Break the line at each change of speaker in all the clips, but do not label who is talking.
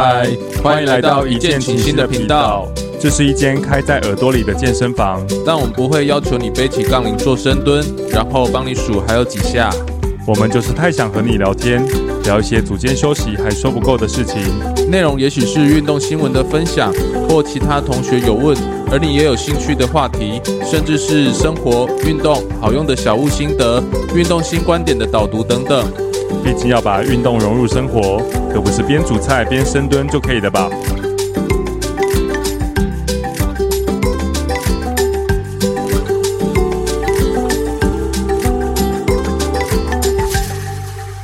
嗨，欢迎来到一见倾心的频道。
这是一间开在耳朵里的健身房，
但我们不会要求你背起杠铃做深蹲，然后帮你数还有几下。
我们就是太想和你聊天，聊一些组间休息还说不够的事情。
内容也许是运动新闻的分享，或其他同学有问而你也有兴趣的话题，甚至是生活运动好用的小物心得、运动新观点的导读等等。
毕竟要把运动融入生活，可不是边煮菜边深蹲就可以的吧？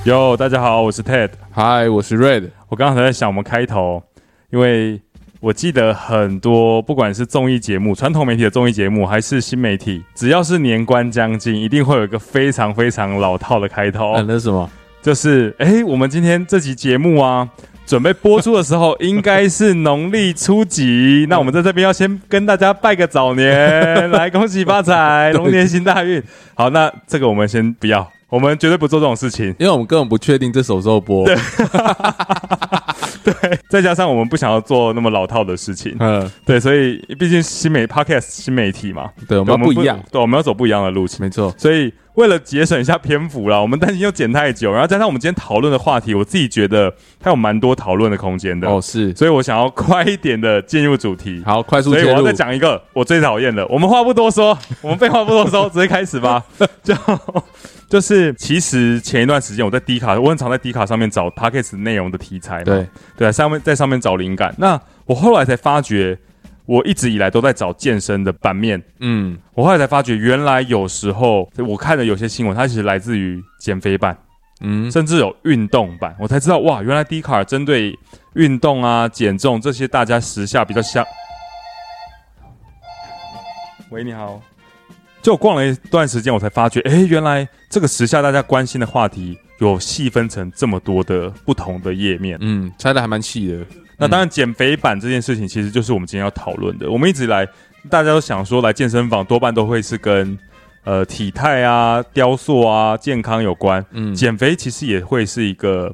哟，大家好，我是 Ted，
嗨，我是 Red。
我刚才在想我们开头，因为我记得很多，不管是综艺节目、传统媒体的综艺节目，还是新媒体，只要是年关将近，一定会有一个非常非常老套的开头。
嗯，那是什么？
就是，哎，我们今天这集节目啊，准备播出的时候，应该是农历初几。那我们在这边要先跟大家拜个早年，来恭喜发财，龙年行大运。好，那这个我们先不要。我们绝对不做这种事情，
因为我们根本不确定这什么时候播。
对，再加上我们不想要做那么老套的事情。嗯，对，所以毕竟新媒 Podcast 新媒体嘛，
对，我们不一样，
对，我们要走不一样的路线。
没错，
所以为了节省一下篇幅啦，我们担心又剪太久，然后加上我们今天讨论的话题，我自己觉得它有蛮多讨论的空间的。
哦，是，
所以我想要快一点的进入主题。
好，快速。
所以我要再讲一个我最讨厌的。我们话不多说，我们废话不多说，直接开始吧。就。就是其实前一段时间我在 D 卡，我很常在 D 卡上面找 Podcast 内容的题材嘛。
对
对，上面在上面找灵感。那我后来才发觉，我一直以来都在找健身的版面。嗯，我后来才发觉，原来有时候我看的有些新闻，它其实来自于减肥版，嗯，甚至有运动版。我才知道，哇，原来 D 卡针对运动啊、减重这些大家时下比较像。喂，你好。就我逛了一段时间，我才发觉，哎、欸，原来这个时下大家关心的话题有细分成这么多的不同的页面。嗯，
拆的还蛮细的。
那当然，减肥版这件事情其实就是我们今天要讨论的。我们一直以来大家都想说，来健身房多半都会是跟呃体态啊、雕塑啊、健康有关。嗯，减肥其实也会是一个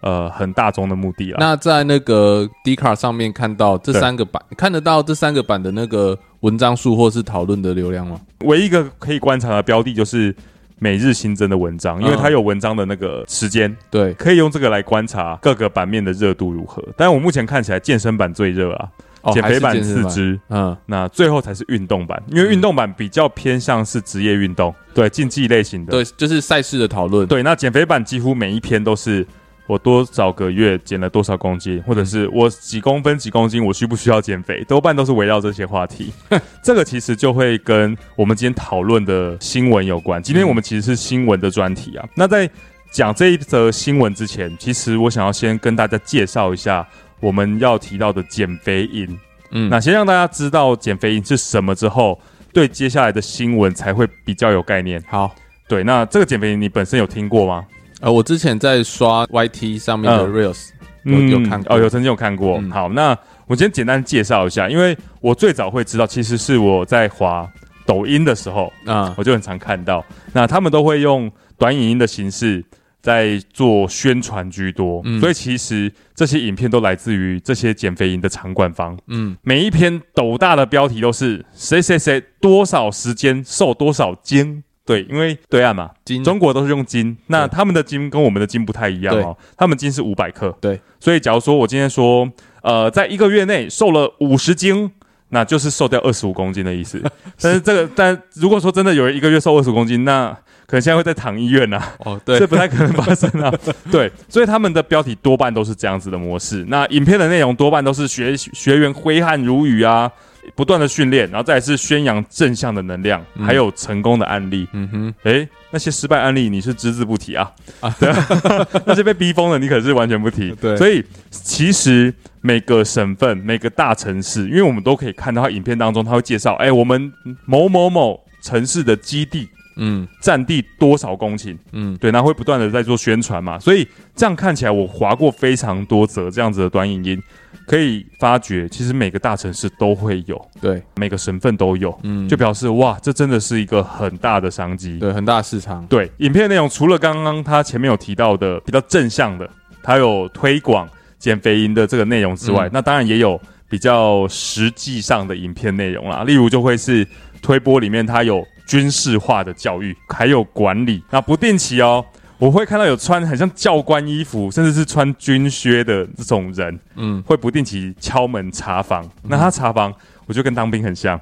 呃很大宗的目的了。
那在那个 Dcard 上面看到这三个版，看得到这三个版的那个。文章数或是讨论的流量吗？
唯一一个可以观察的标的就是每日新增的文章，因为它有文章的那个时间，
对，
可以用这个来观察各个版面的热度如何。但我目前看起来健身版最热啊，减肥版次之，嗯，那最后才是运动版，因为运动版比较偏向是职业运动，对，竞技类型的，
对，就是赛事的讨论，
对。那减肥版几乎每一篇都是。我多少个月减了多少公斤，或者是我几公分几公斤，我需不需要减肥？多半都是围绕这些话题。这个其实就会跟我们今天讨论的新闻有关。今天我们其实是新闻的专题啊。那在讲这一则新闻之前，其实我想要先跟大家介绍一下我们要提到的减肥营。嗯，那先让大家知道减肥营是什么之后，对接下来的新闻才会比较有概念。
好，
对，那这个减肥营你本身有听过吗？
呃，我之前在刷 YT 上面的 Reels，
嗯，
有有看过。
哦，有曾经有看过。嗯、好，那我先简单介绍一下，因为我最早会知道，其实是我在滑抖音的时候，啊，我就很常看到，那他们都会用短影音的形式在做宣传居多，嗯，所以其实这些影片都来自于这些减肥营的场馆方，嗯，每一篇斗大的标题都是谁谁谁多少时间瘦多少斤。对，因为对岸嘛，金中国都是用金，那他们的金跟我们的金不太一样哦，他们金是五百克，
对，
所以假如说我今天说，呃，在一个月内瘦了五十斤，那就是瘦掉二十五公斤的意思。但是这个，但如果说真的有人一个月瘦二十公斤，那可能现在会在躺医院呐、啊，哦，对，这不太可能发生啊。对，所以他们的标题多半都是这样子的模式，那影片的内容多半都是学学员挥汗如雨啊。不断的训练，然后再来是宣扬正向的能量，嗯、还有成功的案例。嗯哼，诶，那些失败案例你是只字不提啊？啊，对啊，那些被逼疯的你可是完全不提。对，所以其实每个省份、每个大城市，因为我们都可以看到，他影片当中他会介绍，哎，我们某某某城市的基地，嗯，占地多少公顷？嗯，对，那会不断的在做宣传嘛。所以这样看起来，我划过非常多则这样子的短影音。可以发觉，其实每个大城市都会有，
对，
每个省份都有，嗯，就表示哇，这真的是一个很大的商机，
对，很大的市场。
对，影片内容除了刚刚他前面有提到的比较正向的，他有推广减肥营的这个内容之外，
嗯、
那当然也有比较实际上的影片内容啦。例如就会是推波里面它有军事化的教育，还有管理。那不定期哦，我会看到有穿很像教官衣服，甚至是穿军靴的这种人，嗯，会不定期敲门查房。嗯、那他查房，我就跟当兵很像。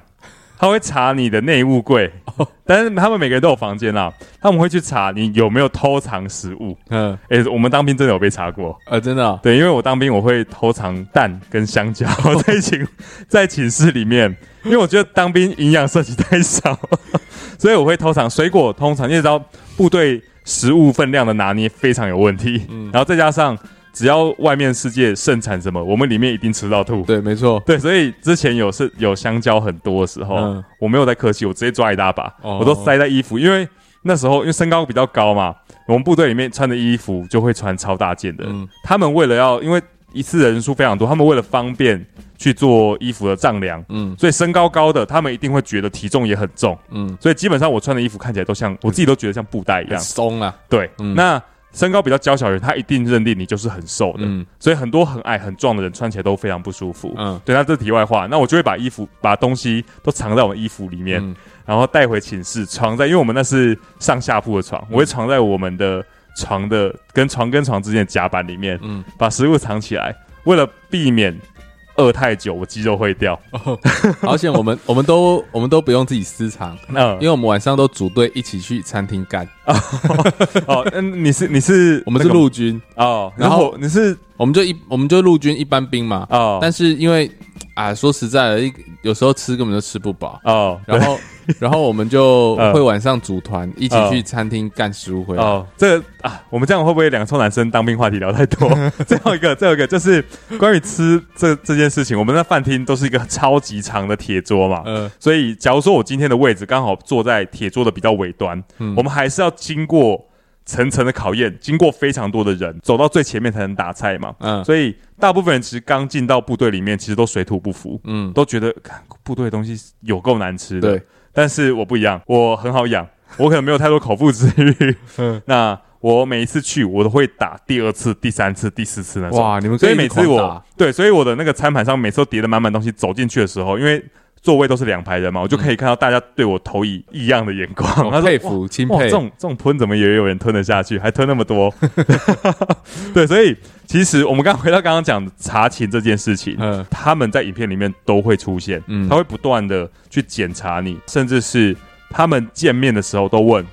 他会查你的内务柜，但是他们每个人都有房间啦。他们会去查你有没有偷藏食物。嗯，诶、欸，我们当兵真的有被查过，
呃，真的、哦。
对，因为我当兵，我会偷藏蛋跟香蕉 在寝在寝室里面，因为我觉得当兵营养摄取太少，所以我会偷藏水果。通常你也知道，部队食物分量的拿捏非常有问题。嗯，然后再加上。只要外面世界盛产什么，我们里面一定吃到吐。
对，没错。
对，所以之前有是有香蕉很多的时候，嗯、我没有在客气，我直接抓一大把，哦、我都塞在衣服，因为那时候因为身高比较高嘛，我们部队里面穿的衣服就会穿超大件的。嗯、他们为了要，因为一次人数非常多，他们为了方便去做衣服的丈量，嗯，所以身高高的他们一定会觉得体重也很重，嗯，所以基本上我穿的衣服看起来都像我自己都觉得像布袋一样。
松啊。
对，嗯、那。身高比较娇小的人，他一定认定你就是很瘦的，嗯，所以很多很矮很壮的人穿起来都非常不舒服，嗯，对。那这是题外话，那我就会把衣服、把东西都藏在我们衣服里面，嗯、然后带回寝室，藏在，因为我们那是上下铺的床，嗯、我会藏在我们的床的跟床跟床之间的夹板里面，嗯，把食物藏起来，为了避免。饿太久，我肌肉会掉。
而且我们 我们都我们都不用自己私藏，嗯，因为我们晚上都组队一起去餐厅干。
哦，嗯，你是你是
我们是陆军
哦，然后你是
我们就一我们就陆军一般兵嘛。哦，但是因为啊，说实在的，有时候吃根本就吃不饱。哦，然后。然后我们就 会晚上组团一起去餐厅干食物回来。哦，
这个啊，我们这样会不会两个臭男生当兵话题聊太多？最后一个，最后一个就是关于吃这这件事情。我们在饭厅都是一个超级长的铁桌嘛，嗯，所以假如说我今天的位置刚好坐在铁桌的比较尾端，嗯，我们还是要经过层层的考验，经过非常多的人走到最前面才能打菜嘛，嗯，所以大部分人其实刚进到部队里面，其实都水土不服，嗯，都觉得看部队的东西有够难吃的，对。但是我不一样，我很好养，我可能没有太多口腹之欲。嗯，那我每一次去，我都会打第二次、第三次、第四次那种。
哇，你们
所以每次我对，所以我的那个餐盘上每次都叠的满满东西，走进去的时候，因为座位都是两排人嘛，我就可以看到大家对我投以异样的眼光，他说
佩服、钦佩。
这种这种喷怎么也有人吞得下去，还吞那么多？对，所以其实我们刚回到刚刚讲的查勤这件事情，嗯，他们在影片里面都会出现，嗯，他会不断的去检查你，甚至是他们见面的时候都问。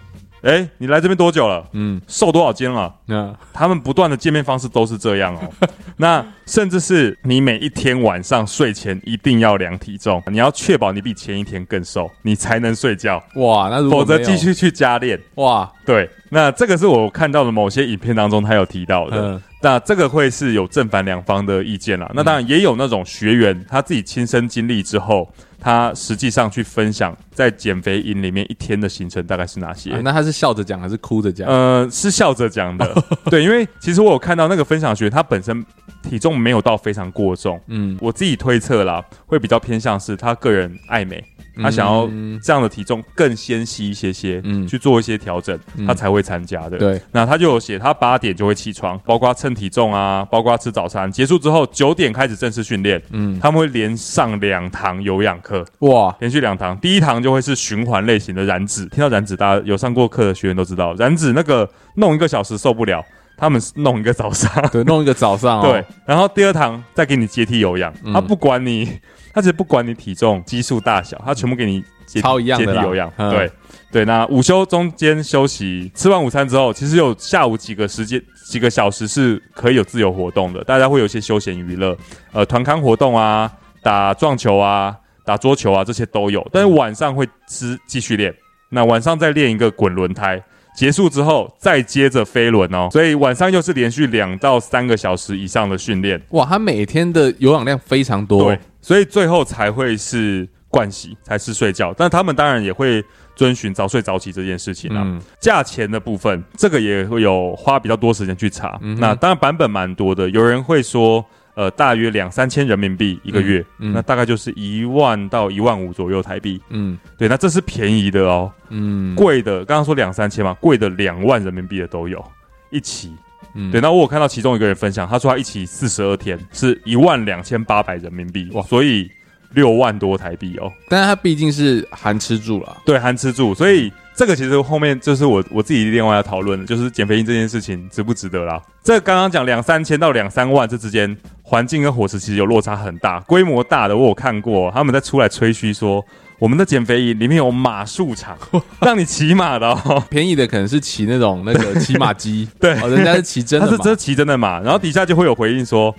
哎、欸，你来这边多久了？嗯，瘦多少斤了？嗯，他们不断的见面方式都是这样哦。那甚至是你每一天晚上睡前一定要量体重，你要确保你比前一天更瘦，你才能睡觉。
哇，那如果
否则继续去加练。哇，对，那这个是我看到的某些影片当中他有提到的。嗯，那这个会是有正反两方的意见啦。那当然也有那种学员他自己亲身经历之后。他实际上去分享在减肥营里面一天的行程大概是哪些？
啊、那他是笑着讲还是哭着讲？
呃，是笑着讲的。对，因为其实我有看到那个分享学员，他本身体重没有到非常过重。嗯，我自己推测啦，会比较偏向是他个人爱美。他想要这样的体重更纤细一些些，嗯，去做一些调整，他才会参加的。对，那他就有写，他八点就会起床，包括称体重啊，包括吃早餐。结束之后九点开始正式训练，嗯，他们会连上两堂有氧课，哇，连续两堂。第一堂就会是循环类型的燃脂，听到燃脂，大家有上过课的学员都知道，燃脂那个弄一个小时受不了，他们弄一个早上，
对，弄一个早上，
对。然后第二堂再给你阶梯有氧，他不管你。他其实不管你体重、基数大小，它全部给你
超一样的
有氧。对对，那午休中间休息，吃完午餐之后，其实有下午几个时间、几个小时是可以有自由活动的，大家会有一些休闲娱乐，呃，团康活动啊，打撞球啊，打桌球啊，这些都有。但是晚上会吃继续练，那晚上再练一个滚轮胎，结束之后再接着飞轮哦，所以晚上又是连续两到三个小时以上的训练。
哇，他每天的有氧量非常多。
对。所以最后才会是盥洗，才是睡觉。但他们当然也会遵循早睡早起这件事情啦。嗯，价钱的部分，这个也会有花比较多时间去查。嗯，那当然版本蛮多的，有人会说，呃，大约两三千人民币一个月，嗯，嗯，那大概就是一万到一万五左右台币。嗯，对，那这是便宜的哦。嗯，贵的刚刚说两三千嘛，贵的两万人民币的都有，一起嗯，对。那我有看到其中一个人分享，他说他一起四十二天是一万两千八百人民币，哇，所以六万多台币哦。
但是他毕竟是含吃住了，
对，含吃住，所以。这个其实后面就是我我自己另外要讨论的，就是减肥营这件事情值不值得啦。这刚刚讲两三千到两三万这之间，环境跟伙食其实有落差很大，规模大的我有看过，他们在出来吹嘘说。我们的减肥营里面有马术场，让你骑马的哦。
便宜的可能是骑那种那个骑马机，
对，
哦，人家是骑真的，
他是真骑真的马。然后底下就会有回应说，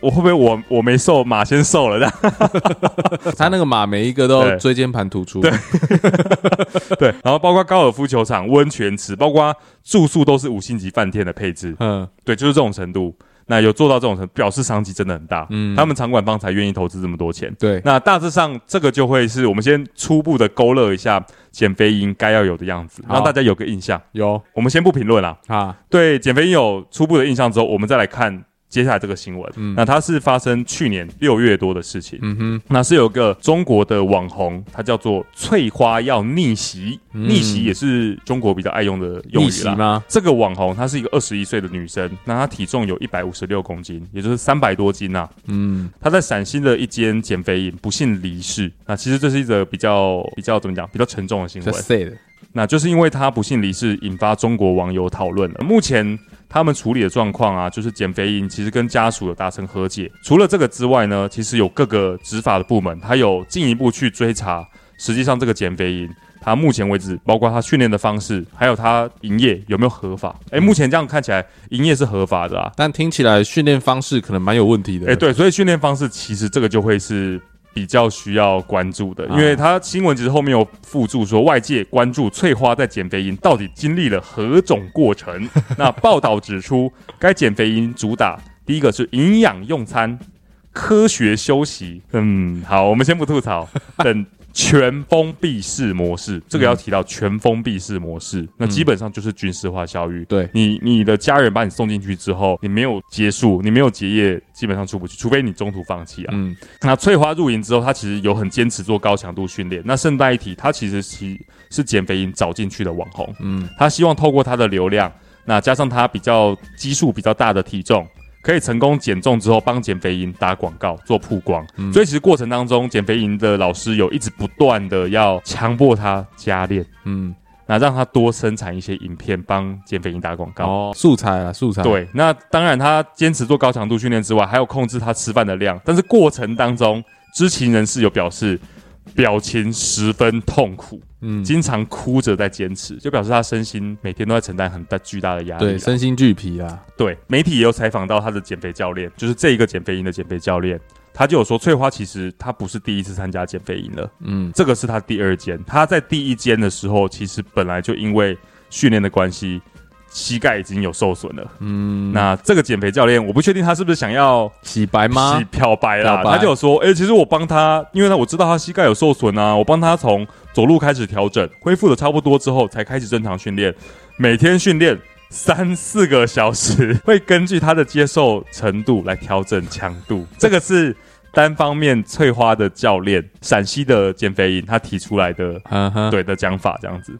我会不会我我没瘦，马先瘦了这样？
他那个马每一个都椎间盘突出，
对，对。然后包括高尔夫球场、温泉池，包括住宿都是五星级饭店的配置，嗯，对，就是这种程度。那有做到这种程度，表示商机真的很大。嗯，他们场馆方才愿意投资这么多钱。
对，
那大致上这个就会是我们先初步的勾勒一下减肥营该要有的样子，让大家有个印象。
有，
我们先不评论了啊。对，减肥营有初步的印象之后，我们再来看。接下来这个新闻，嗯，那它是发生去年六月多的事情，嗯哼，那是有个中国的网红，他叫做翠花要逆袭，嗯、逆袭也是中国比较爱用的用语啦。吗？这个网红她是一个二十一岁的女生，那她体重有一百五十六公斤，也就是三百多斤呐、啊，嗯，她在陕西的一间减肥营不幸离世，那其实这是一个比较比较怎么讲，比较沉重的新闻，那就是因为她不幸离世，引发中国网友讨论了，目前。他们处理的状况啊，就是减肥营其实跟家属有达成和解。除了这个之外呢，其实有各个执法的部门，他有进一步去追查。实际上，这个减肥营，他目前为止，包括他训练的方式，还有他营业有没有合法？诶，目前这样看起来，营业是合法的啊。
但听起来训练方式可能蛮有问题的。
诶，对，所以训练方式其实这个就会是。比较需要关注的，因为他新闻其实后面有附注说，外界关注翠花在减肥营到底经历了何种过程。那报道指出，该减肥营主打第一个是营养用餐、科学休息。嗯，好，我们先不吐槽，等。全封闭式模式，这个要提到全封闭式模式，嗯、那基本上就是军事化教育。对你，你的家人把你送进去之后，你没有结束，你没有结业，基本上出不去，除非你中途放弃啊。嗯，那翠花入营之后，她其实有很坚持做高强度训练。那顺带一提，她其实其是减肥营找进去的网红。嗯，她希望透过她的流量，那加上她比较基数比较大的体重。可以成功减重之后，帮减肥营打广告做曝光，嗯、所以其实过程当中，减肥营的老师有一直不断的要强迫他加练，嗯，那让他多生产一些影片帮减肥营打广告，
哦，素材啊，素材。
对，那当然他坚持做高强度训练之外，还有控制他吃饭的量，但是过程当中，知情人士有表示。表情十分痛苦，嗯，经常哭着在坚持，就表示他身心每天都在承担很大巨大的压力，
对，身心俱疲啊。
对，媒体也有采访到他的减肥教练，就是这一个减肥营的减肥教练，他就有说，翠花其实他不是第一次参加减肥营了，嗯，这个是他第二间，他在第一间的时候，其实本来就因为训练的关系。膝盖已经有受损了，嗯，那这个减肥教练，我不确定他是不是想要
洗白吗？
洗漂白啦，白。他就有说，哎、欸，其实我帮他，因为他，我知道他膝盖有受损啊，我帮他从走路开始调整，恢复的差不多之后，才开始正常训练，每天训练三四个小时，会根据他的接受程度来调整强度。这个是单方面翠花的教练，陕西的减肥营他提出来的，对的讲法这样子。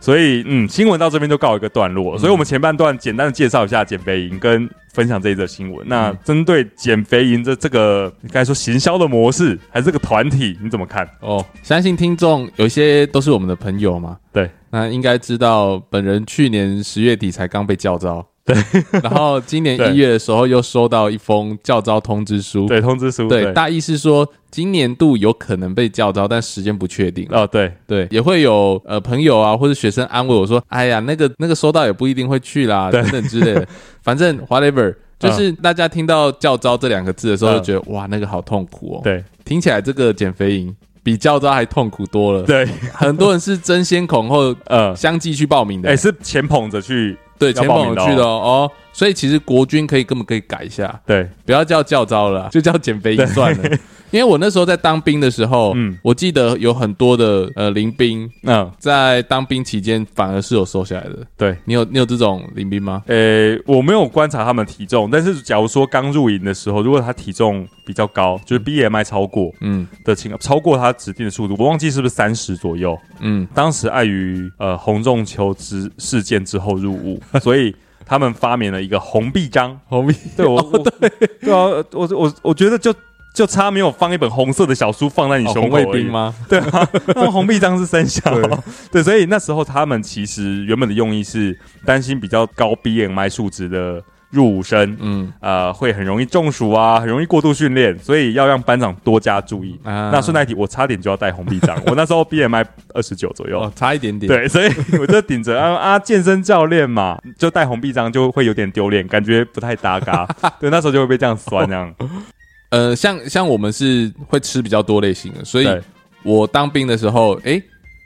所以，嗯，新闻到这边就告一个段落。所以我们前半段简单的介绍一下减肥营，跟分享这一则新闻。那针对减肥营的这个，你刚才说行销的模式，还是这个团体，你怎么看？
哦，相信听众有一些都是我们的朋友嘛。
对，
那应该知道，本人去年十月底才刚被教召。对，然后今年一月的时候又收到一封教招通知书。
对，通知书。
对，对大意是说今年度有可能被教招，但时间不确定。
哦，对对，
也会有呃朋友啊或者学生安慰我说：“哎呀，那个那个收到也不一定会去啦，等等之类的。”反正 whatever，就是大家听到教招这两个字的时候，就觉得、嗯、哇，那个好痛苦哦。
对，
听起来这个减肥营比教招还痛苦多了。
对，
很多人是争先恐后呃 相继去报名的，
哎，是钱捧着去。
对，前榜有去的哦，所以其实国军可以根本可以改一下，
对，
不要叫教招了，就叫减肥营算了。因为我那时候在当兵的时候，嗯，我记得有很多的呃林兵，嗯，在当兵期间反而是有瘦下来的。
对，
你有你有这种林兵吗？
呃，我没有观察他们体重，但是假如说刚入营的时候，如果他体重比较高，就是 BMI 超过，嗯。的情况，超过他指定的速度，我忘记是不是三十左右，嗯，当时碍于呃洪仲秋之事件之后入伍，所以。他们发明了一个红臂章。
红臂，
对我，我 对对啊，我我我觉得就就差没有放一本红色的小书放在你胸口哦。
红卫兵吗？
对啊，那红臂章是生效
对，
对，所以那时候他们其实原本的用意是担心比较高 BMI 数值的。入伍生，嗯，呃，会很容易中暑啊，很容易过度训练，所以要让班长多加注意。啊、那顺带提，我差点就要带红臂章，我那时候 BMI 二十九左右，
哦，差一点点。
对，所以 我就顶着啊啊，健身教练嘛，就带红臂章就会有点丢脸，感觉不太搭嘎。对，那时候就会被这样酸这样。哦、
呃，像像我们是会吃比较多类型的，所以我当兵的时候，哎、欸。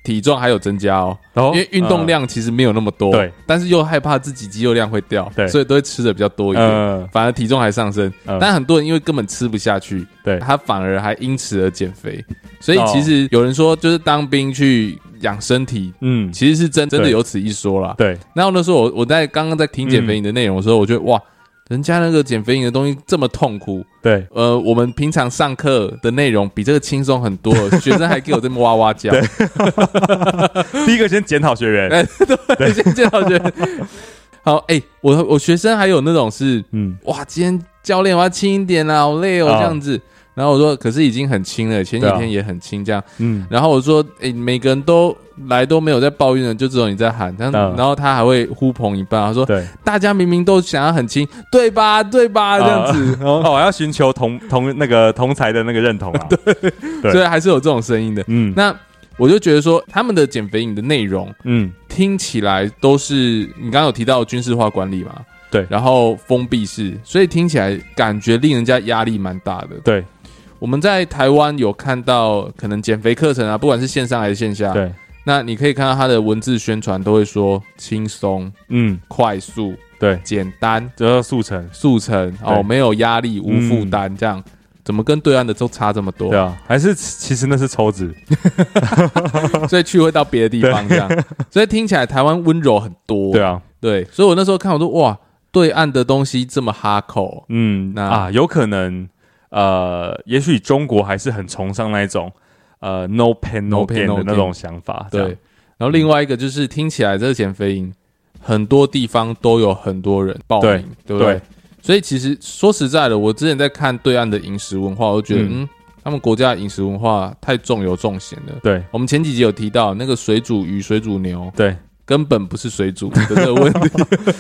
体重还有增加哦，因为运动量其实没有那么多，对，但是又害怕自己肌肉量会掉，对，所以都会吃的比较多一点，反而体重还上升。但很多人因为根本吃不下去，对，他反而还因此而减肥。所以其实有人说，就是当兵去养身体，嗯，其实是真真的有此一说啦。对，然后那时候我我在刚刚在听减肥营的内容的时候，我觉得哇。人家那个减肥营的东西这么痛苦，对，呃，我们平常上课的内容比这个轻松很多，学生还给我这么哇哇叫。
第一个先检讨学员，
哎，对，先检讨学员。好，哎，我我学生还有那种是，嗯，哇，今天教练我要轻一点啦，好累哦，这样子。然后我说，可是已经很轻了，前几天也很轻，这样。嗯。然后我说，哎，每个人都来都没有在抱怨的，就只有你在喊。然后他还会呼朋引伴，他说，对，大家明明都想要很轻，对吧？对吧？这样子。
哦，我要寻求同同那个同才的那个认同啊。
对。所以还是有这种声音的。嗯。那我就觉得说，他们的减肥营的内容，嗯，听起来都是你刚刚有提到军事化管理嘛？对。然后封闭式，所以听起来感觉令人家压力蛮大的。对。我们在台湾有看到可能减肥课程啊，不管是线上还是线下，对，那你可以看到它的文字宣传都会说轻松，嗯，快速，对，简单，
只要速成，
速成哦，没有压力，无负担，这样。怎么跟对岸的都差这么多？
对啊，还是其实那是抽脂，
所以去会到别的地方这样，所以听起来台湾温柔很多，对啊，对，所以我那时候看我说哇，对岸的东西这么哈口，
嗯，那啊，有可能。呃，也许中国还是很崇尚那一种呃 no pain no gain 的那种想法。对，
然后另外一个就是听起来这个减肥营很多地方都有很多人报名，对不对？所以其实说实在的，我之前在看对岸的饮食文化，我觉得嗯，他们国家的饮食文化太重油重咸了。对，我们前几集有提到那个水煮鱼、水煮牛，对，根本不是水煮的这个问题。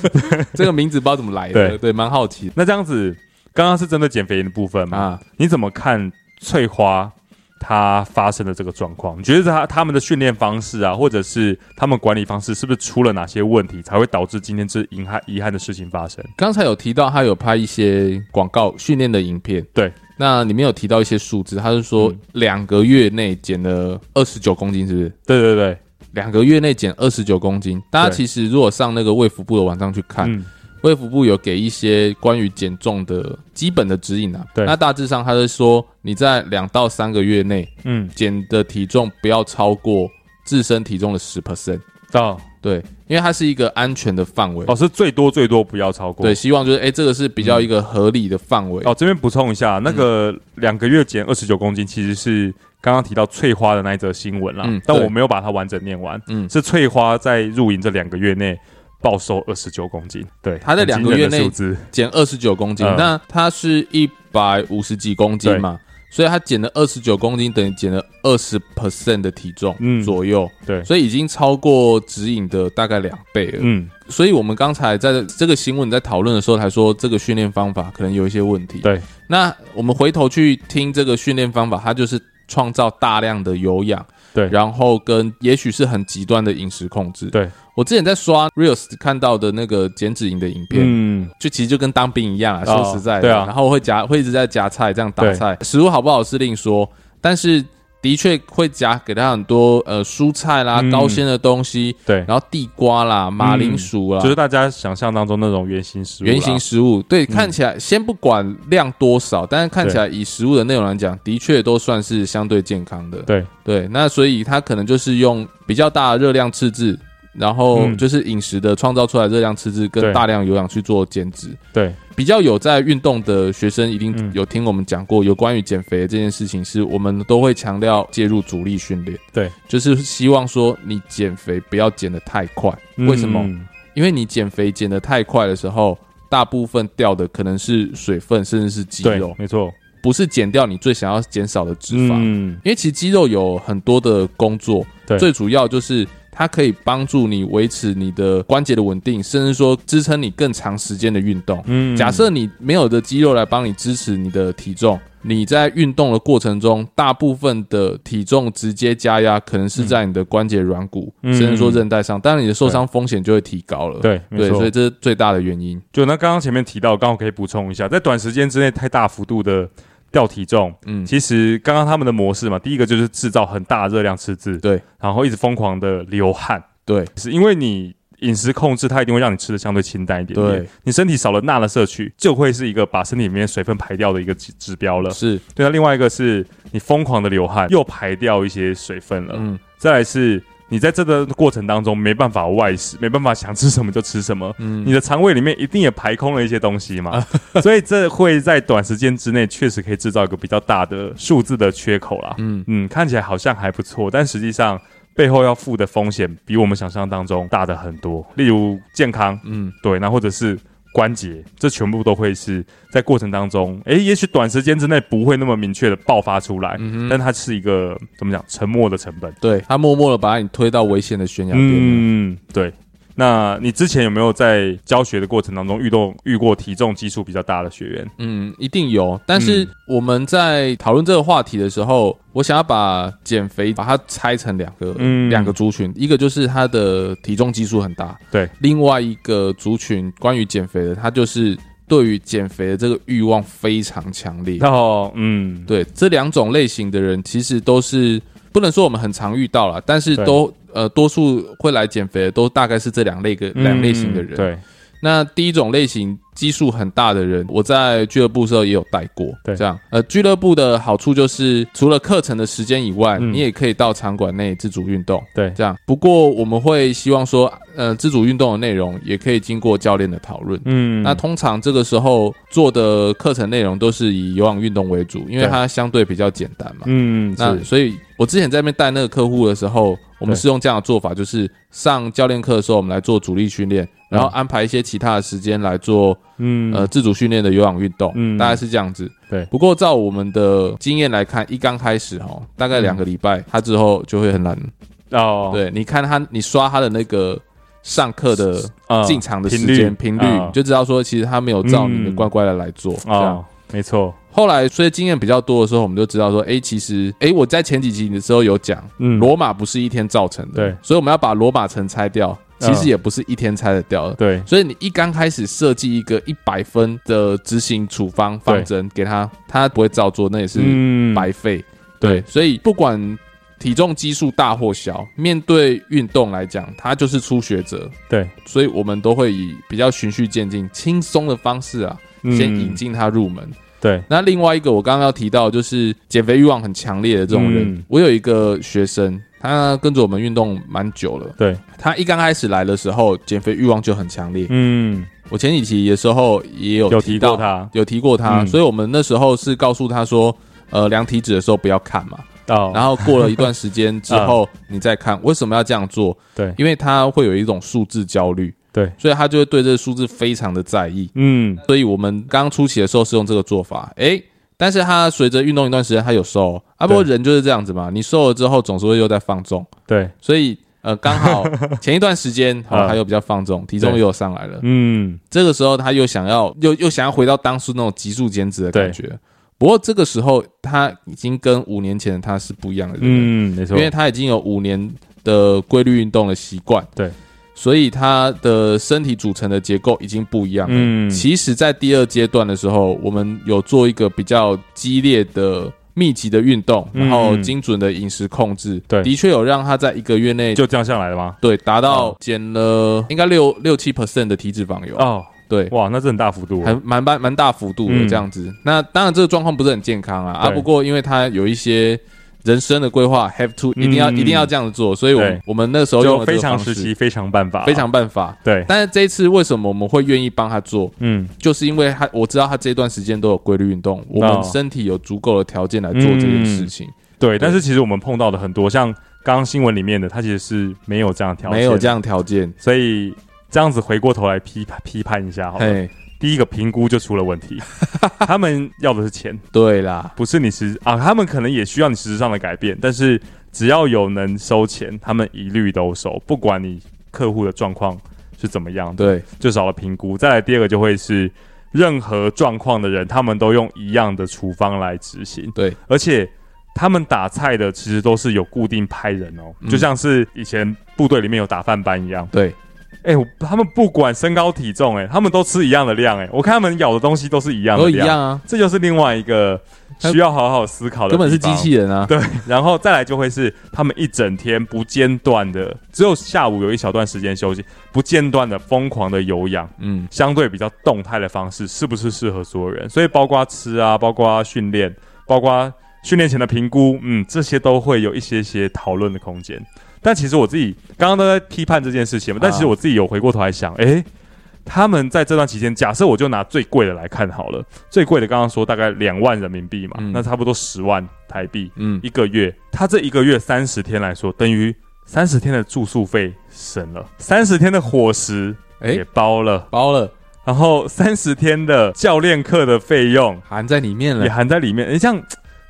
这个名字不知道怎么来的，对，蛮好奇。
那这样子。刚刚是针对减肥的部分嘛？啊，你怎么看翠花她发生的这个状况？你觉得她他们的训练方式啊，或者是他们管理方式，是不是出了哪些问题，才会导致今天这遗憾遗憾的事情发生？
刚才有提到她有拍一些广告训练的影片，对，那里面有提到一些数字，他是说两个月内减了二十九公斤，是不是？
对对对，
两个月内减二十九公斤。大家其实如果上那个卫福部的网站去看。嗯卫福部有给一些关于减重的基本的指引啊，对，那大致上他是说你在两到三个月内，嗯，减的体重不要超过自身体重的十 percent，哦，对，因为它是一个安全的范围，
哦，是最多最多不要超过，
对，希望就是哎、欸，这个是比较一个合理的范围、嗯。
哦，这边补充一下，那个两个月减二十九公斤，其实是刚刚提到翠花的那一则新闻啦，嗯，但我没有把它完整念完，嗯，是翠花在入营这两个月内。暴瘦二十九公斤，对，他在两个月内
减二十九公斤，嗯、那他是一百五十几公斤嘛，所以他减了二十九公斤，等于减了二十 percent 的体重左右，嗯、对，所以已经超过指引的大概两倍了，嗯，所以我们刚才在这个新闻在讨论的时候，才说这个训练方法可能有一些问题，对，那我们回头去听这个训练方法，它就是创造大量的有氧。对，然后跟也许是很极端的饮食控制。对，我之前在刷 Reels 看到的那个减脂营的影片，嗯，就其实就跟当兵一样啊。说实在的，对啊，然后我会夹，会一直在夹菜，这样打菜。食物好不好是另说，但是。的确会夹给他很多呃蔬菜啦、嗯、高纤的东西，对，然后地瓜啦、马铃薯啦，
就是大家想象当中那种圆形食物。
圆形食物，对，嗯、看起来先不管量多少，但是看起来以食物的内容来讲，的确都算是相对健康的。对。对，那所以它可能就是用比较大的热量赤字。然后就是饮食的创造出来热量赤字跟大量有氧去做减脂，对，比较有在运动的学生一定有听我们讲过有关于减肥的这件事情，是我们都会强调介入阻力训练，对，就是希望说你减肥不要减得太快，为什么？因为你减肥减得太快的时候，大部分掉的可能是水分，甚至是肌肉。
没错，
不是减掉你最想要减少的脂肪。
嗯，
因为其实肌肉有很多的工作，
对，
最主要就是。它可以帮助你维持你的关节的稳定，甚至说支撑你更长时间的运动。嗯，假设你没有的肌肉来帮你支持你的体重，你在运动的过程中，大部分的体重直接加压可能是在你的关节软骨，嗯、甚至说韧带上，当然你的受伤风险就会提高了。
对
对，所以这是最大的原因。
就那刚刚前面提到，刚好可以补充一下，在短时间之内太大幅度的。掉体重，嗯，其实刚刚他们的模式嘛，第一个就是制造很大热量赤字，
对，
然后一直疯狂的流汗，
对，
是因为你饮食控制，它一定会让你吃的相对清淡一点点，
对，
你身体少了钠的摄取，就会是一个把身体里面水分排掉的一个指指标了，
是。
对。那另外一个是你疯狂的流汗，又排掉一些水分了，嗯，再来是。你在这个过程当中没办法外食，没办法想吃什么就吃什么，嗯，你的肠胃里面一定也排空了一些东西嘛，所以这会在短时间之内确实可以制造一个比较大的数字的缺口啦，嗯。嗯，看起来好像还不错，但实际上背后要付的风险比我们想象当中大的很多，例如健康，嗯，对，那或者是。关节，这全部都会是在过程当中，诶，也许短时间之内不会那么明确的爆发出来，嗯、但它是一个怎么讲，沉默的成本，
对，它默默的把你推到危险的悬崖边。
嗯，对。那你之前有没有在教学的过程当中遇到遇过体重基数比较大的学员？
嗯，一定有。但是我们在讨论这个话题的时候，嗯、我想要把减肥把它拆成两个嗯两、嗯、个族群，一个就是他的体重基数很大，
对；
另外一个族群关于减肥的，他就是对于减肥的这个欲望非常强烈。
哦，嗯，
对，这两种类型的人其实都是不能说我们很常遇到了，但是都。呃，多数会来减肥的都大概是这两类个两类型的人。
对，
那第一种类型。基数很大的人，我在俱乐部的时候也有带过。
对，
这样，呃，俱乐部的好处就是，除了课程的时间以外，嗯、你也可以到场馆内自主运动。
对，
这样。不过我们会希望说，呃，自主运动的内容也可以经过教练的讨论。嗯，那通常这个时候做的课程内容都是以有氧运动为主，因为它相对比较简单嘛。嗯，那所以，我之前在那边带那个客户的时候，我们是用这样的做法，就是上教练课的时候，我们来做主力训练。然后安排一些其他的时间来做，嗯，呃，自主训练的有氧运动，嗯，大概是这样子。
对。
不过照我们的经验来看，一刚开始哈，大概两个礼拜，他之后就会很难。哦。对，你看他，你刷他的那个上课的进场的时间频率，就知道说其实他没有照你的乖乖的来做。这样。
没错。
后来所以经验比较多的时候，我们就知道说，哎，其实，哎，我在前几集的时候有讲，嗯，罗马不是一天造成的。对。所以我们要把罗马城拆掉。其实也不是一天拆得掉的，
对。
所以你一刚开始设计一个一百分的执行处方方针给他，他不会照做，那也是白费。对，所以不管体重基数大或小，面对运动来讲，他就是初学者。
对，
所以我们都会以比较循序渐进、轻松的方式啊，先引进他入门。
对。
那另外一个我刚刚要提到，就是减肥欲望很强烈的这种人，我有一个学生。他跟着我们运动蛮久了，
对。
他一刚开始来的时候，减肥欲望就很强烈。嗯，我前几期的时候也有提到
有提过他，
有提过他，嗯、所以我们那时候是告诉他说，呃，量体脂的时候不要看嘛。哦。然后过了一段时间之后，你再看，为什么要这样做？
对，
因为他会有一种数字焦虑，
对，
所以他就会对这个数字非常的在意。嗯，所以我们刚初期的时候是用这个做法，诶、欸。但是他随着运动一段时间，他有瘦啊。不过人就是这样子嘛，你瘦了之后，总是会又在放纵。
对，
所以呃，刚好 前一段时间好，他又比较放纵，体重又上来了。嗯，这个时候他又想要，又又想要回到当初那种极速减脂的感觉。不过这个时候他已经跟五年前的他是不一样的人。
嗯，没错，
因为他已经有五年的规律运动的习惯。
对。
所以他的身体组成的结构已经不一样了。嗯，其实，在第二阶段的时候，我们有做一个比较激烈的、密集的运动，然后精准的饮食控制。对，的确有让他在一个月内
就降下来了吗？
对，达到减了应该六六七 percent 的体脂肪有。哦，对，
哇，那是很大幅度，
还蛮蛮蛮大幅度的这样子。那当然，这个状况不是很健康啊啊！不过，因为他有一些。人生的规划，have to 一定要一定要这样子做，所以，我我们那时候用
非常时期非常办法，
非常办法。对，但是这一次为什么我们会愿意帮他做？嗯，就是因为他我知道他这段时间都有规律运动，我们身体有足够的条件来做这件事情。
对，但是其实我们碰到的很多，像刚刚新闻里面的，他其实是没有这样条件，
没有这样条件，
所以这样子回过头来批判批判一下好了。
嘿，
第一个评估就出了问题，他们要的是钱，
对啦，
不是你实啊，他们可能也需要你实质上的改变，但是只要有能收钱，他们一律都收，不管你客户的状况是怎么样。的，
对，
就少了评估。再来第二个就会是任何状况的人，他们都用一样的处方来执行，
对，
而且他们打菜的其实都是有固定派人哦，
嗯。
就像是以前部队里面有打饭班一样。
对，
哎、欸，他们不管身高体重、欸，哎，他们都吃一样的量、欸，哎，我看他们咬的东西都是一样的量，
都一样啊。
这就是另外一个需要好好思考的，
根本是机器人啊。
对，然后再来就会是他们一整天不间断的，只有下午有一小段时间休息，不间断的疯狂的有氧，嗯，相对比较动态的方式，是不是适合所有人？所以包括吃啊，包括训练，包括。训练前的评估，嗯，这些都会有一些些讨论的空间。但其实我自己刚刚都在批判这件事情嘛，但其实我自己有回过头来想，诶、欸，他们在这段期间，假设我就拿最贵的来看好了，最贵的刚刚说大概两万人民币嘛，嗯、那差不多十万台币，嗯，一个月，他这一个月三十天来说，等于三十天的住宿费省了，三十天的伙食也包了，欸、
包了，
然后三十天的教练课的费用
含在里面了，
也含在里面，诶、欸，这样。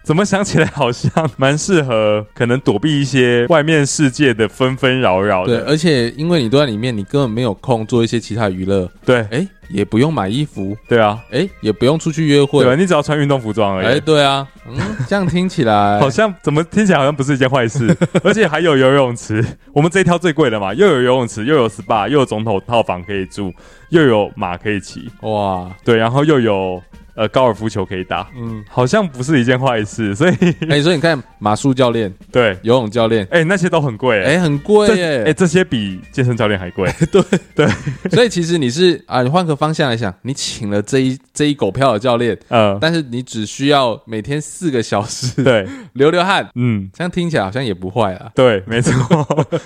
怎么想起来好像蛮适合，可能躲避一些外面世界的纷纷扰扰的。
对，而且因为你都在里面，你根本没有空做一些其他娱乐。
对，
哎，也不用买衣服。
对啊，
哎，也不用出去约会。
对，你只要穿运动服装而已。
哎，对啊，嗯，这样听起来
好像怎么听起来好像不是一件坏事，而且还有游泳池。我们这一条最贵的嘛，又有游泳池，又有 SPA，又有总统套房可以住，又有马可以骑。哇，对，然后又有。呃，高尔夫球可以打，嗯，好像不是一件坏事，所以，
哎、欸，所以你看，马术教练，
对，
游泳教练，
哎、欸，那些都很贵，哎、
欸，很贵，哎、
欸，这些比健身教练还贵，
对。
对，
所以其实你是啊，你换个方向来想，你请了这一这一狗票的教练，嗯，但是你只需要每天四个小时，
对，
流流汗，
嗯，
这样听起来好像也不坏啊，
对，没错，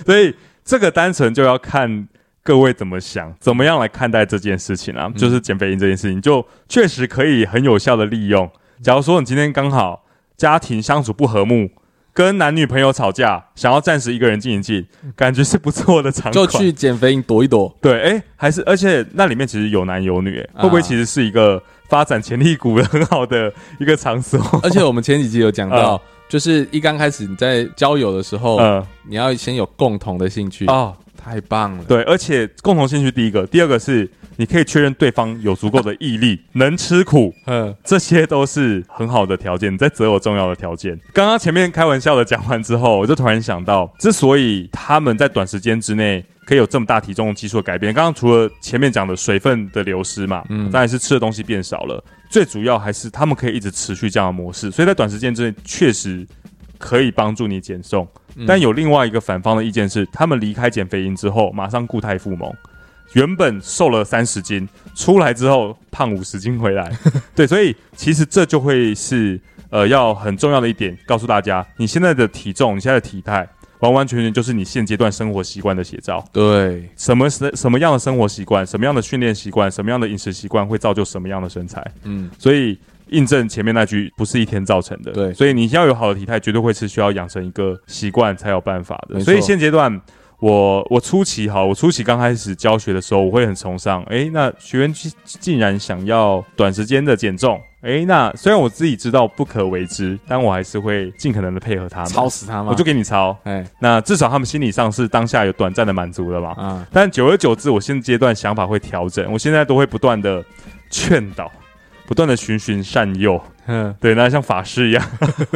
所以这个单纯就要看。各位怎么想？怎么样来看待这件事情啊？嗯、就是减肥营这件事情，就确实可以很有效的利用。假如说你今天刚好家庭相处不和睦，跟男女朋友吵架，想要暂时一个人静一静，感觉是不错的场。
就去减肥营躲一躲。
对，哎，还是而且那里面其实有男有女，啊、会不会其实是一个发展潜力股的很好的一个场所？
而且我们前几集有讲到，嗯、就是一刚开始你在交友的时候，嗯，你要先有共同的兴趣
哦。
太棒了，
对，而且共同兴趣第一个，第二个是你可以确认对方有足够的毅力，能吃苦，嗯，这些都是很好的条件，在择偶重要的条件。刚刚前面开玩笑的讲完之后，我就突然想到，之所以他们在短时间之内可以有这么大体重基础的改变，刚刚除了前面讲的水分的流失嘛，嗯，当然是吃的东西变少了，最主要还是他们可以一直持续这样的模式，所以在短时间之内确实可以帮助你减重。但有另外一个反方的意见是，他们离开减肥营之后，马上固态复萌，原本瘦了三十斤，出来之后胖五十斤回来。对，所以其实这就会是呃，要很重要的一点，告诉大家，你现在的体重，你现在的体态，完完全全就是你现阶段生活习惯的写照。
对，
什么什什么样的生活习惯，什么样的训练习惯，什么样的饮食习惯，会造就什么样的身材。嗯，所以。印证前面那句，不是一天造成的。
对，
所以你要有好的体态，绝对会是需要养成一个习惯才有办法的。所以现阶段，我我初期哈，我初期刚开始教学的时候，我会很崇尚。诶，那学员竟竟然想要短时间的减重，诶，那虽然我自己知道不可为之，但我还是会尽可能的配合他们，
操死他们，
我就给你操。诶，那至少他们心理上是当下有短暂的满足了嘛。嗯。但久而久之，我现阶段想法会调整，我现在都会不断的劝导。不断的循循善诱，嗯，对，那像法师一样，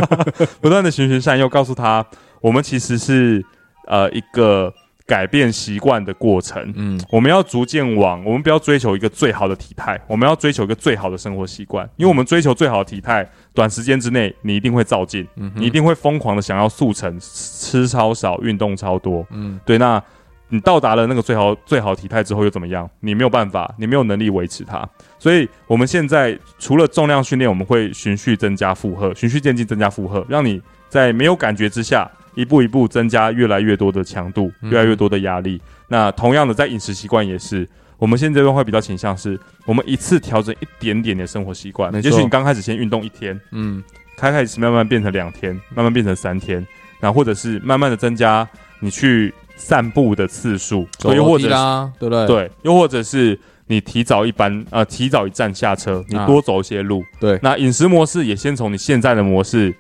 不断的循循善诱，告诉他，我们其实是呃一个改变习惯的过程，嗯，我们要逐渐往，我们不要追求一个最好的体态，我们要追求一个最好的生活习惯，因为我们追求最好的体态，短时间之内你一定会照进，嗯，你一定会疯狂的想要速成，吃超少，运动超多，嗯，对，那。你到达了那个最好最好体态之后又怎么样？你没有办法，你没有能力维持它。所以我们现在除了重量训练，我们会循序增加负荷，循序渐进增加负荷，让你在没有感觉之下，一步一步增加越来越多的强度，越来越多的压力。嗯、那同样的，在饮食习惯也是，我们现在这段会比较倾向是，我们一次调整一点点的生活习惯。也许你刚开始先运动一天，嗯，开开始慢慢变成两天，慢慢变成三天，然后或者是慢慢的增加。你去散步的次数，
所以或者啦，对不对？
对，又或者是你提早一班，呃，提早一站下车，你多走一些路。啊、
对，
那饮食模式也先从你现在的模式，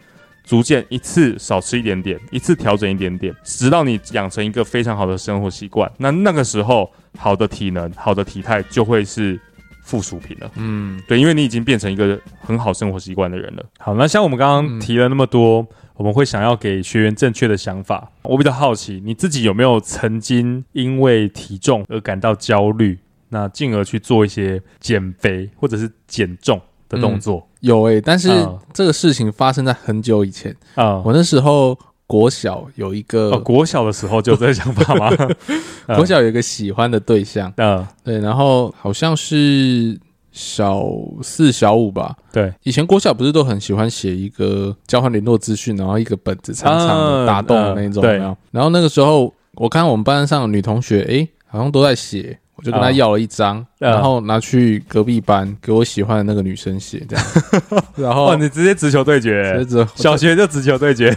逐渐一次少吃一点点，一次调整一点点，直到你养成一个非常好的生活习惯。那那个时候，好的体能、好的体态就会是附属品了。嗯，对，因为你已经变成一个很好生活习惯的人了。
好，那像我们刚刚提了那么多，嗯、我们会想要给学员正确的想法。我比较好奇，你自己有没有曾经因为体重而感到焦虑，那进而去做一些减肥或者是减重的动作？嗯
有诶、欸，但是这个事情发生在很久以前啊。我那时候国小有一个，
哦、国小的时候就有这个想法吗？
国小有一个喜欢的对象，嗯，对，然后好像是小四、小五吧。
对，
以前国小不是都很喜欢写一个交换联络资讯，然后一个本子长长的打洞的那种，对。然后那个时候，我看我们班上的女同学，诶，好像都在写。我就跟他要了一张，哦、然后拿去隔壁班给我喜欢的那个女生写，这样。然后
你直接直球对决，小学就直球对决。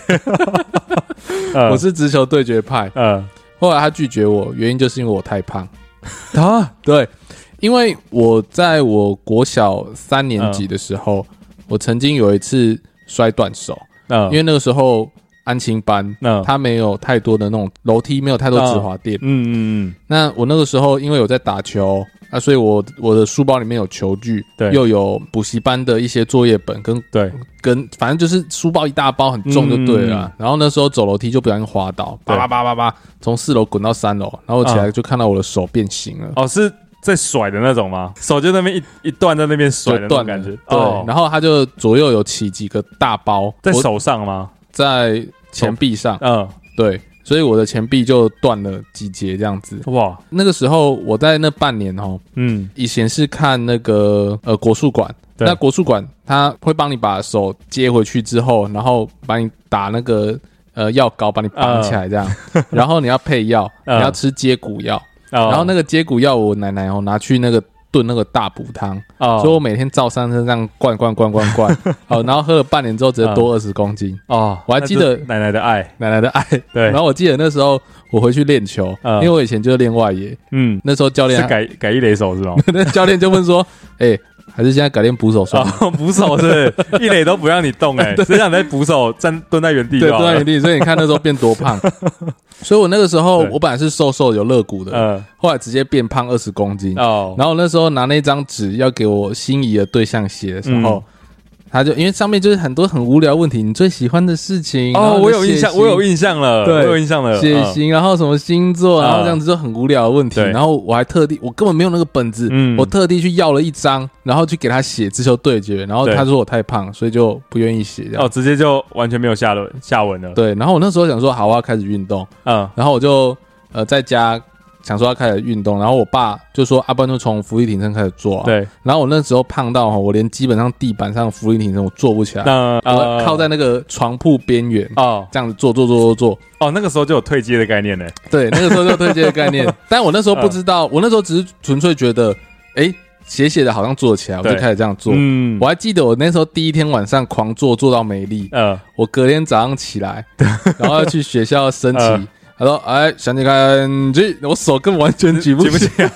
我是直球对决派。嗯，后来他拒绝我，原因就是因为我太胖。
啊，
对，因为我在我国小三年级的时候，嗯、我曾经有一次摔断手。嗯，因为那个时候。安亲班，那他没有太多的那种楼梯，没有太多止滑垫。嗯嗯嗯。那我那个时候因为有在打球啊，所以我我的书包里面有球具，对，又有补习班的一些作业本跟对跟，反正就是书包一大包很重就对了。然后那时候走楼梯就不小心滑倒，叭叭叭叭叭，从四楼滚到三楼，然后我起来就看到我的手变形了。
哦，是在甩的那种吗？手就那边一一段在那边甩的那种感觉。
对，然后他就左右有起几个大包
在手上吗？
在。前臂上，嗯，对，所以我的前臂就断了几节这样子。哇，那个时候我在那半年哦，嗯，以前是看那个呃国术馆，那国术馆他会帮你把手接回去之后，然后把你打那个呃药膏，把你绑起来这样，呃、然后你要配药，你要吃接骨药，呃、然后那个接骨药我奶奶哦拿去那个。炖那个大补汤，所以我每天照三餐这样灌灌灌灌灌，好，然后喝了半年之后直接多二十公斤哦。我还记得
奶奶的爱，
奶奶的爱，对。然后我记得那时候我回去练球，因为我以前就是练外野，嗯，那时候教练
是改改一垒手是吗？
那教练就问说，哎。还是现在改练捕手算了，
捕手是 一垒都不让你动哎，只想在捕手站蹲在原地，
对，蹲在原地。所以你看那时候变多胖，所以我那个时候我本来是瘦瘦有肋骨的，嗯，后来直接变胖二十公斤哦。然后那时候拿那张纸要给我心仪的对象写的时候。他就因为上面就是很多很无聊问题，你最喜欢的事情
哦，我有印象，我有印象了，对，我有印象了，
血型，然后什么星座，然后这样子就很无聊的问题，然后我还特地，我根本没有那个本子，我特地去要了一张，然后去给他写直球对决，然后他说我太胖，所以就不愿意写，
哦，直接就完全没有下文下文了，
对，然后我那时候想说，好，我要开始运动，嗯，然后我就呃在家。想说要开始运动，然后我爸就说：“阿、啊、不然就从浮力挺身开始做、啊。”对。然后我那时候胖到哈，我连基本上地板上浮力挺身我做不起来，呃、我靠在那个床铺边缘哦，这样子做做做做做。
哦，那个时候就有退阶的概念呢。
对，那个时候就有退阶的概念。但我那时候不知道，呃、我那时候只是纯粹觉得，哎，斜斜的好像做起来，我就开始这样做。嗯。我还记得我那时候第一天晚上狂做，做到没力。嗯、呃。我隔天早上起来，然后要去学校升旗。呃他说：“哎，想你看举，我手根本完全举不起来，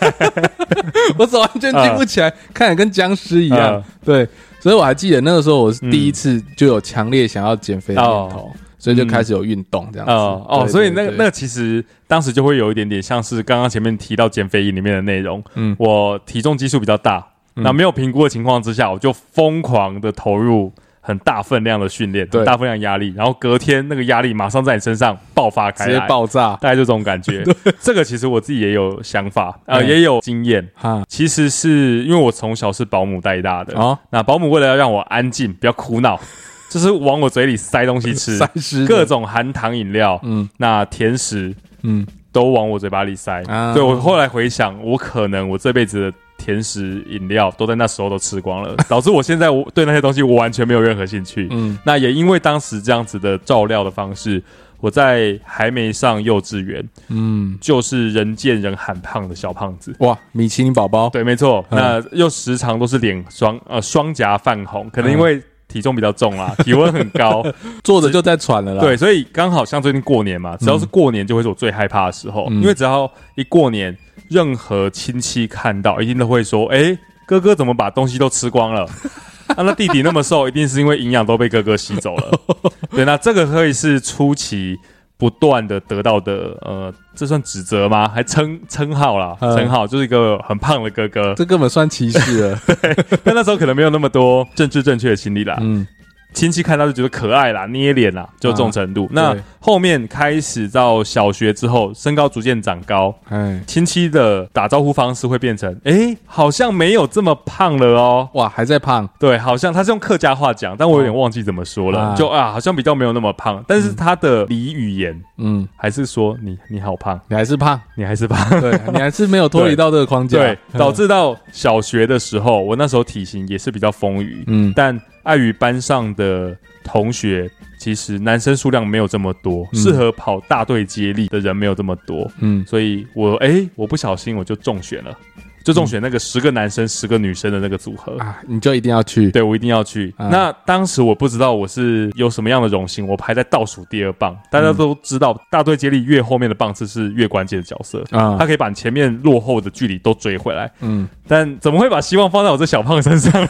我手完全举不起来，看着跟僵尸一样。对，所以我还记得那个时候，我是第一次就有强烈想要减肥的念头，所以就开始有运动这样子。哦，
所以那个那个其实当时就会有一点点像是刚刚前面提到减肥营里面的内容。嗯，我体重基数比较大，那没有评估的情况之下，我就疯狂的投入。”很大分量的训练，对，大分量压力，然后隔天那个压力马上在你身上爆发开来，
直接爆炸，
大概就这种感觉。对，这个其实我自己也有想法，呃，也有经验。哈，其实是因为我从小是保姆带大的啊，那保姆为了要让我安静，不要哭闹，就是往我嘴里塞东西吃，塞食各种含糖饮料，嗯，那甜食，嗯，都往我嘴巴里塞。对，我后来回想，我可能我这辈子的。甜食饮料都在那时候都吃光了，导致我现在我对那些东西我完全没有任何兴趣。嗯，那也因为当时这样子的照料的方式，我在还没上幼稚园，嗯，就是人见人喊胖的小胖子。
哇，米其林宝宝。
对，没错。嗯、那又时常都是脸双呃双颊泛红，可能因为体重比较重啦，体温很高，
坐着就在喘了啦。
对，所以刚好像最近过年嘛，只要是过年就会是我最害怕的时候，
嗯、
因为只要一过年，任何亲戚看到一定都会说：“哎、欸，哥哥怎么把东西都吃光了？” 啊，那弟弟那么瘦，一定是因为营养都被哥哥吸走了。对，那这个可以是初期。不断的得到的，呃，这算指责吗？还称称号啦，称号就是一个很胖的哥哥，
这根本算歧视了。
对，但那时候可能没有那么多政治正确的心理啦。嗯。亲戚看到就觉得可爱啦，捏脸啦，就这种程度。啊、那后面开始到小学之后，身高逐渐长高，哎，亲戚的打招呼方式会变成，哎、欸，好像没有这么胖了哦。
哇，还在胖？
对，好像他是用客家话讲，但我有点忘记怎么说了。哦、就啊，好像比较没有那么胖，但是他的俚语言，嗯，还是说你你好胖，
你还是胖，
你还是胖，
对，你还是没有脱离到这个框架，
对，导致到小学的时候，我那时候体型也是比较丰腴，嗯，但。碍于班上的同学，其实男生数量没有这么多，适、嗯、合跑大队接力的人没有这么多，嗯，所以我哎、欸，我不小心我就中选了。就中选那个十个男生十个女生的那个组合
啊，你就一定要去？
对，我一定要去。啊、那当时我不知道我是有什么样的荣幸，我排在倒数第二棒。大家都知道，大队接力越后面的棒次是越关键的角色啊，他可以把前面落后的距离都追回来。嗯，但怎么会把希望放在我这小胖身上呢？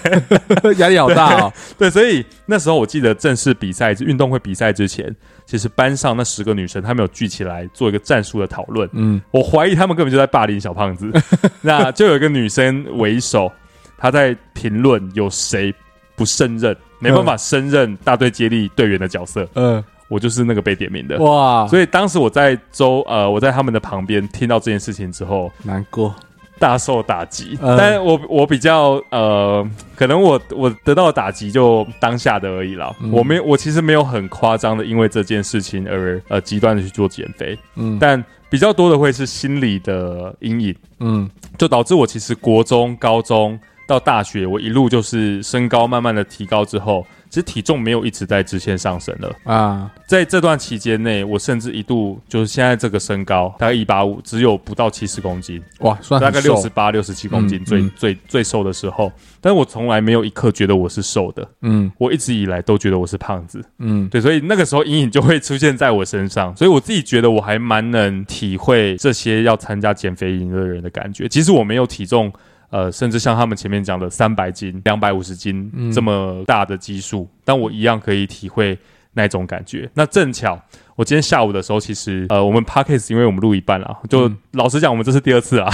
压力好大哦。
对，所以那时候我记得正式比赛、运动会比赛之前。其实班上那十个女生，她们有聚起来做一个战术的讨论。嗯，我怀疑她们根本就在霸凌小胖子。那就有一个女生为首，她在评论有谁不胜任，没办法胜任大队接力队员的角色。嗯，我就是那个被点名的。哇！所以当时我在周呃，我在他们的旁边听到这件事情之后，
难过。
大受打击，嗯、但我我比较呃，可能我我得到的打击就当下的而已啦。嗯、我没我其实没有很夸张的因为这件事情而呃极端的去做减肥，嗯，但比较多的会是心理的阴影，嗯，就导致我其实国中、高中到大学，我一路就是身高慢慢的提高之后。其实体重没有一直在直线上升了啊，在这段期间内，我甚至一度就是现在这个身高大概一八五，只有不到七十公斤，哇，算大概六十八、六十七公斤，嗯、最、嗯、最最瘦的时候。但是我从来没有一刻觉得我是瘦的，嗯，我一直以来都觉得我是胖子，嗯，对，所以那个时候阴影就会出现在我身上，所以我自己觉得我还蛮能体会这些要参加减肥营的人的感觉。其实我没有体重。呃，甚至像他们前面讲的三百斤、两百五十斤这么大的基数，嗯、但我一样可以体会那种感觉。那正巧。我今天下午的时候，其实呃，我们 Podcast 因为我们录一半了，就、嗯、老实讲，我们这是第二次啊。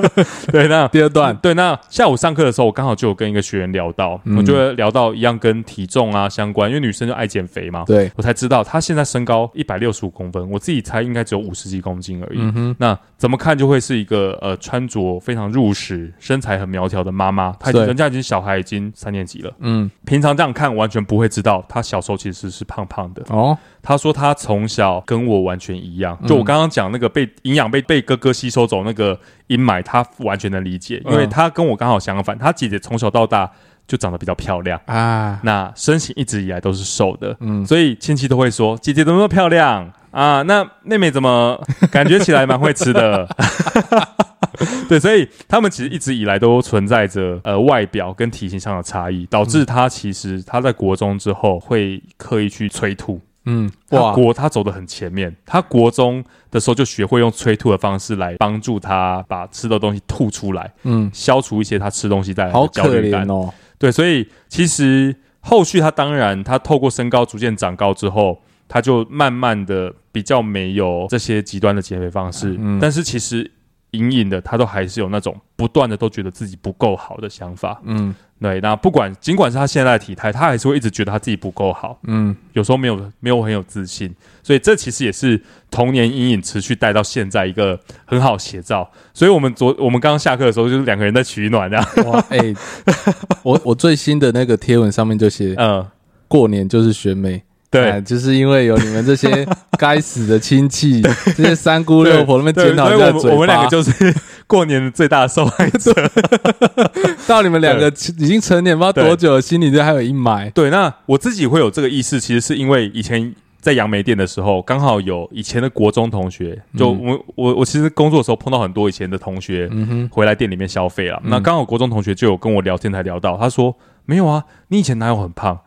对，那
第二段，
对，那下午上课的时候，我刚好就有跟一个学员聊到，嗯、我就会聊到一样跟体重啊相关，因为女生就爱减肥嘛。
对，
我才知道她现在身高一百六十五公分，我自己猜应该只有五十几公斤而已。嗯、哼那怎么看就会是一个呃穿着非常入时、身材很苗条的妈妈。她人家已经小孩已经三年级了。嗯，平常这样看完全不会知道她小时候其实是胖胖的。哦，她说她从从小跟我完全一样，就我刚刚讲那个被营养被被哥哥吸收走那个阴霾，他完全能理解，因为他跟我刚好相反，他姐姐从小到大就长得比较漂亮啊，那身形一直以来都是瘦的，嗯，所以亲戚都会说姐姐怎么那么漂亮啊？那妹妹怎么感觉起来蛮会吃的？对，所以他们其实一直以来都存在着呃外表跟体型上的差异，导致他其实他在国中之后会刻意去催吐。嗯，哇，国他走的很前面，他国中的时候就学会用催吐的方式来帮助他把吃的东西吐出来，嗯，消除一些他吃东西带来的焦虑感。哦。对，所以其实后续他当然他透过身高逐渐长高之后，他就慢慢的比较没有这些极端的减肥方式，嗯，但是其实隐隐的他都还是有那种不断的都觉得自己不够好的想法，嗯。对，那不管尽管是他现在的体态，他还是会一直觉得他自己不够好，嗯，有时候没有没有很有自信，所以这其实也是童年阴影持续带到现在一个很好写照。所以我们昨我们刚刚下课的时候，就是两个人在取暖这样。哇，哎、欸，
我我最新的那个贴文上面就写，嗯，过年就是选美。对、啊，就是因为有你们这些该死的亲戚，这些三姑六婆那边检讨的嘴巴，
我们两个就是过年的最大的受害者。
到你们两个已经成年不知道多久了，心里就还有阴霾。
对，那我自己会有这个意识，其实是因为以前在杨梅店的时候，刚好有以前的国中同学，就我我我其实工作的时候碰到很多以前的同学，嗯哼，回来店里面消费了。那刚好国中同学就有跟我聊天，才聊到，他说没有啊，你以前哪有很胖？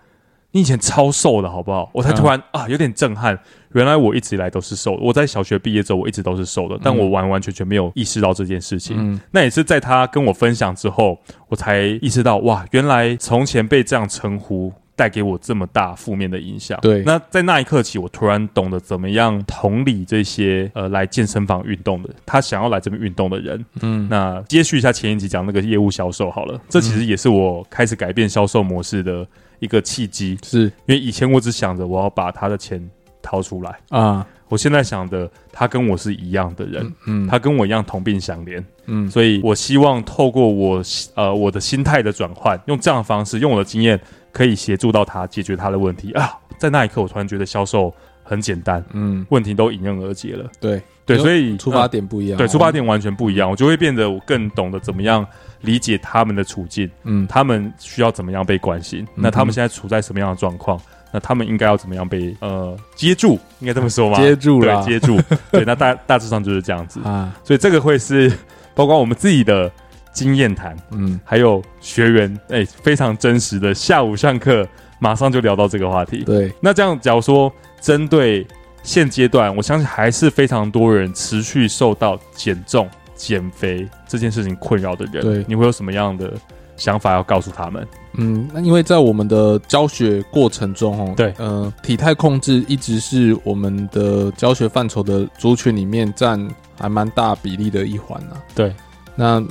你以前超瘦的好不好？”我才突然、嗯、啊，有点震撼。原来我一直以来都是瘦的。我在小学毕业之后，我一直都是瘦的，但我完完全全没有意识到这件事情。嗯、那也是在他跟我分享之后，我才意识到哇，原来从前被这样称呼带给我这么大负面的影响。
对，
那在那一刻起，我突然懂得怎么样同理这些呃来健身房运动的，他想要来这边运动的人。嗯，那接续一下前一集讲那个业务销售好了，这其实也是我开始改变销售模式的一个契机。是因为以前我只想着我要把他的钱。掏出来啊！我现在想的，他跟我是一样的人，嗯，嗯，他跟我一样同病相怜，嗯，所以我希望透过我呃我的心态的转换，用这样的方式，用我的经验，可以协助到他解决他的问题啊！在那一刻，我突然觉得销售很简单，嗯，问题都迎刃而解了，
对
对，所以
出发点不一样，
对，出发点完全不一样，我就会变得我更懂得怎么样理解他们的处境，嗯，他们需要怎么样被关心，嗯，那他们现在处在什么样的状况？那他们应该要怎么样被呃接住？应该这么说吗？
接住了，
对，接住。对，那大大致上就是这样子啊。所以这个会是包括我们自己的经验谈，嗯，还有学员哎、欸，非常真实的。下午上课马上就聊到这个话题。
对，
那这样假如说针对现阶段，我相信还是非常多人持续受到减重、减肥这件事情困扰的人。
对，
你会有什么样的想法要告诉他们？
嗯，那因为在我们的教学过程中，哦，
对，
呃，体态控制一直是我们的教学范畴的族群里面占还蛮大比例的一环呢。
对，
那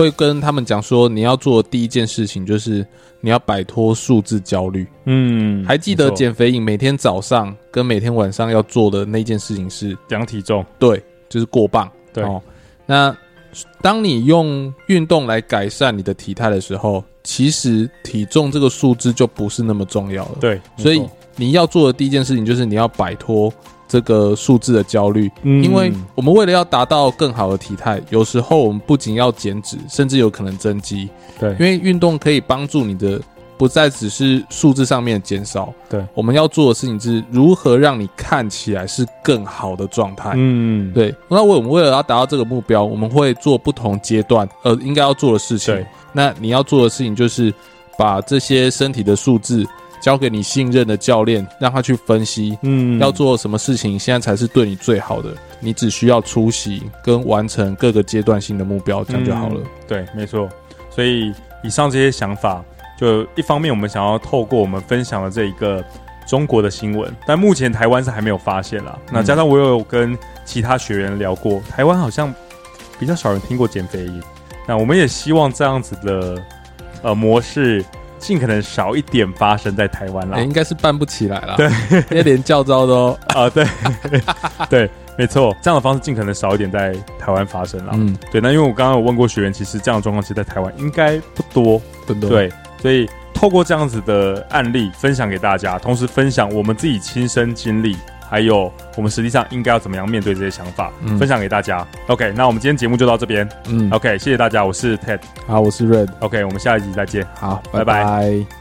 会跟他们讲说，你要做的第一件事情就是你要摆脱数字焦虑。嗯，还记得减肥营每天早上跟每天晚上要做的那件事情是
量体重，
对，就是过磅。
对，
哦，那当你用运动来改善你的体态的时候。其实体重这个数字就不是那么重要了。
对，
所以你要做的第一件事情就是你要摆脱这个数字的焦虑。嗯，因为我们为了要达到更好的体态，有时候我们不仅要减脂，甚至有可能增肌。
对，
因为运动可以帮助你的不再只是数字上面的减少。
对，
我们要做的事情是如何让你看起来是更好的状态。嗯，对。那我们为了要达到这个目标，我们会做不同阶段呃应该要做的事情。
对。
那你要做的事情就是把这些身体的数字交给你信任的教练，让他去分析，嗯，要做什么事情，现在才是对你最好的。你只需要出席跟完成各个阶段性的目标，这样就好了。
嗯，对，没错。所以以上这些想法，就一方面我们想要透过我们分享的这一个中国的新闻，但目前台湾是还没有发现啦。那加上我有跟其他学员聊过，台湾好像比较少人听过减肥营。那我们也希望这样子的呃模式尽可能少一点发生在台湾啦，
欸，应该是办不起来了。
对，
因为连教招都
啊，对 对，没错，这样的方式尽可能少一点在台湾发生啦。嗯，对。那因为我刚刚有问过学员，其实这样的状况其实在台湾应该不多，
不多。
对，所以透过这样子的案例分享给大家，同时分享我们自己亲身经历。还有，我们实际上应该要怎么样面对这些想法，嗯、分享给大家。OK，那我们今天节目就到这边。嗯，OK，谢谢大家，我是 Ted，
好，我是 Red。
OK，我们下一集再见。
好，拜拜。拜拜。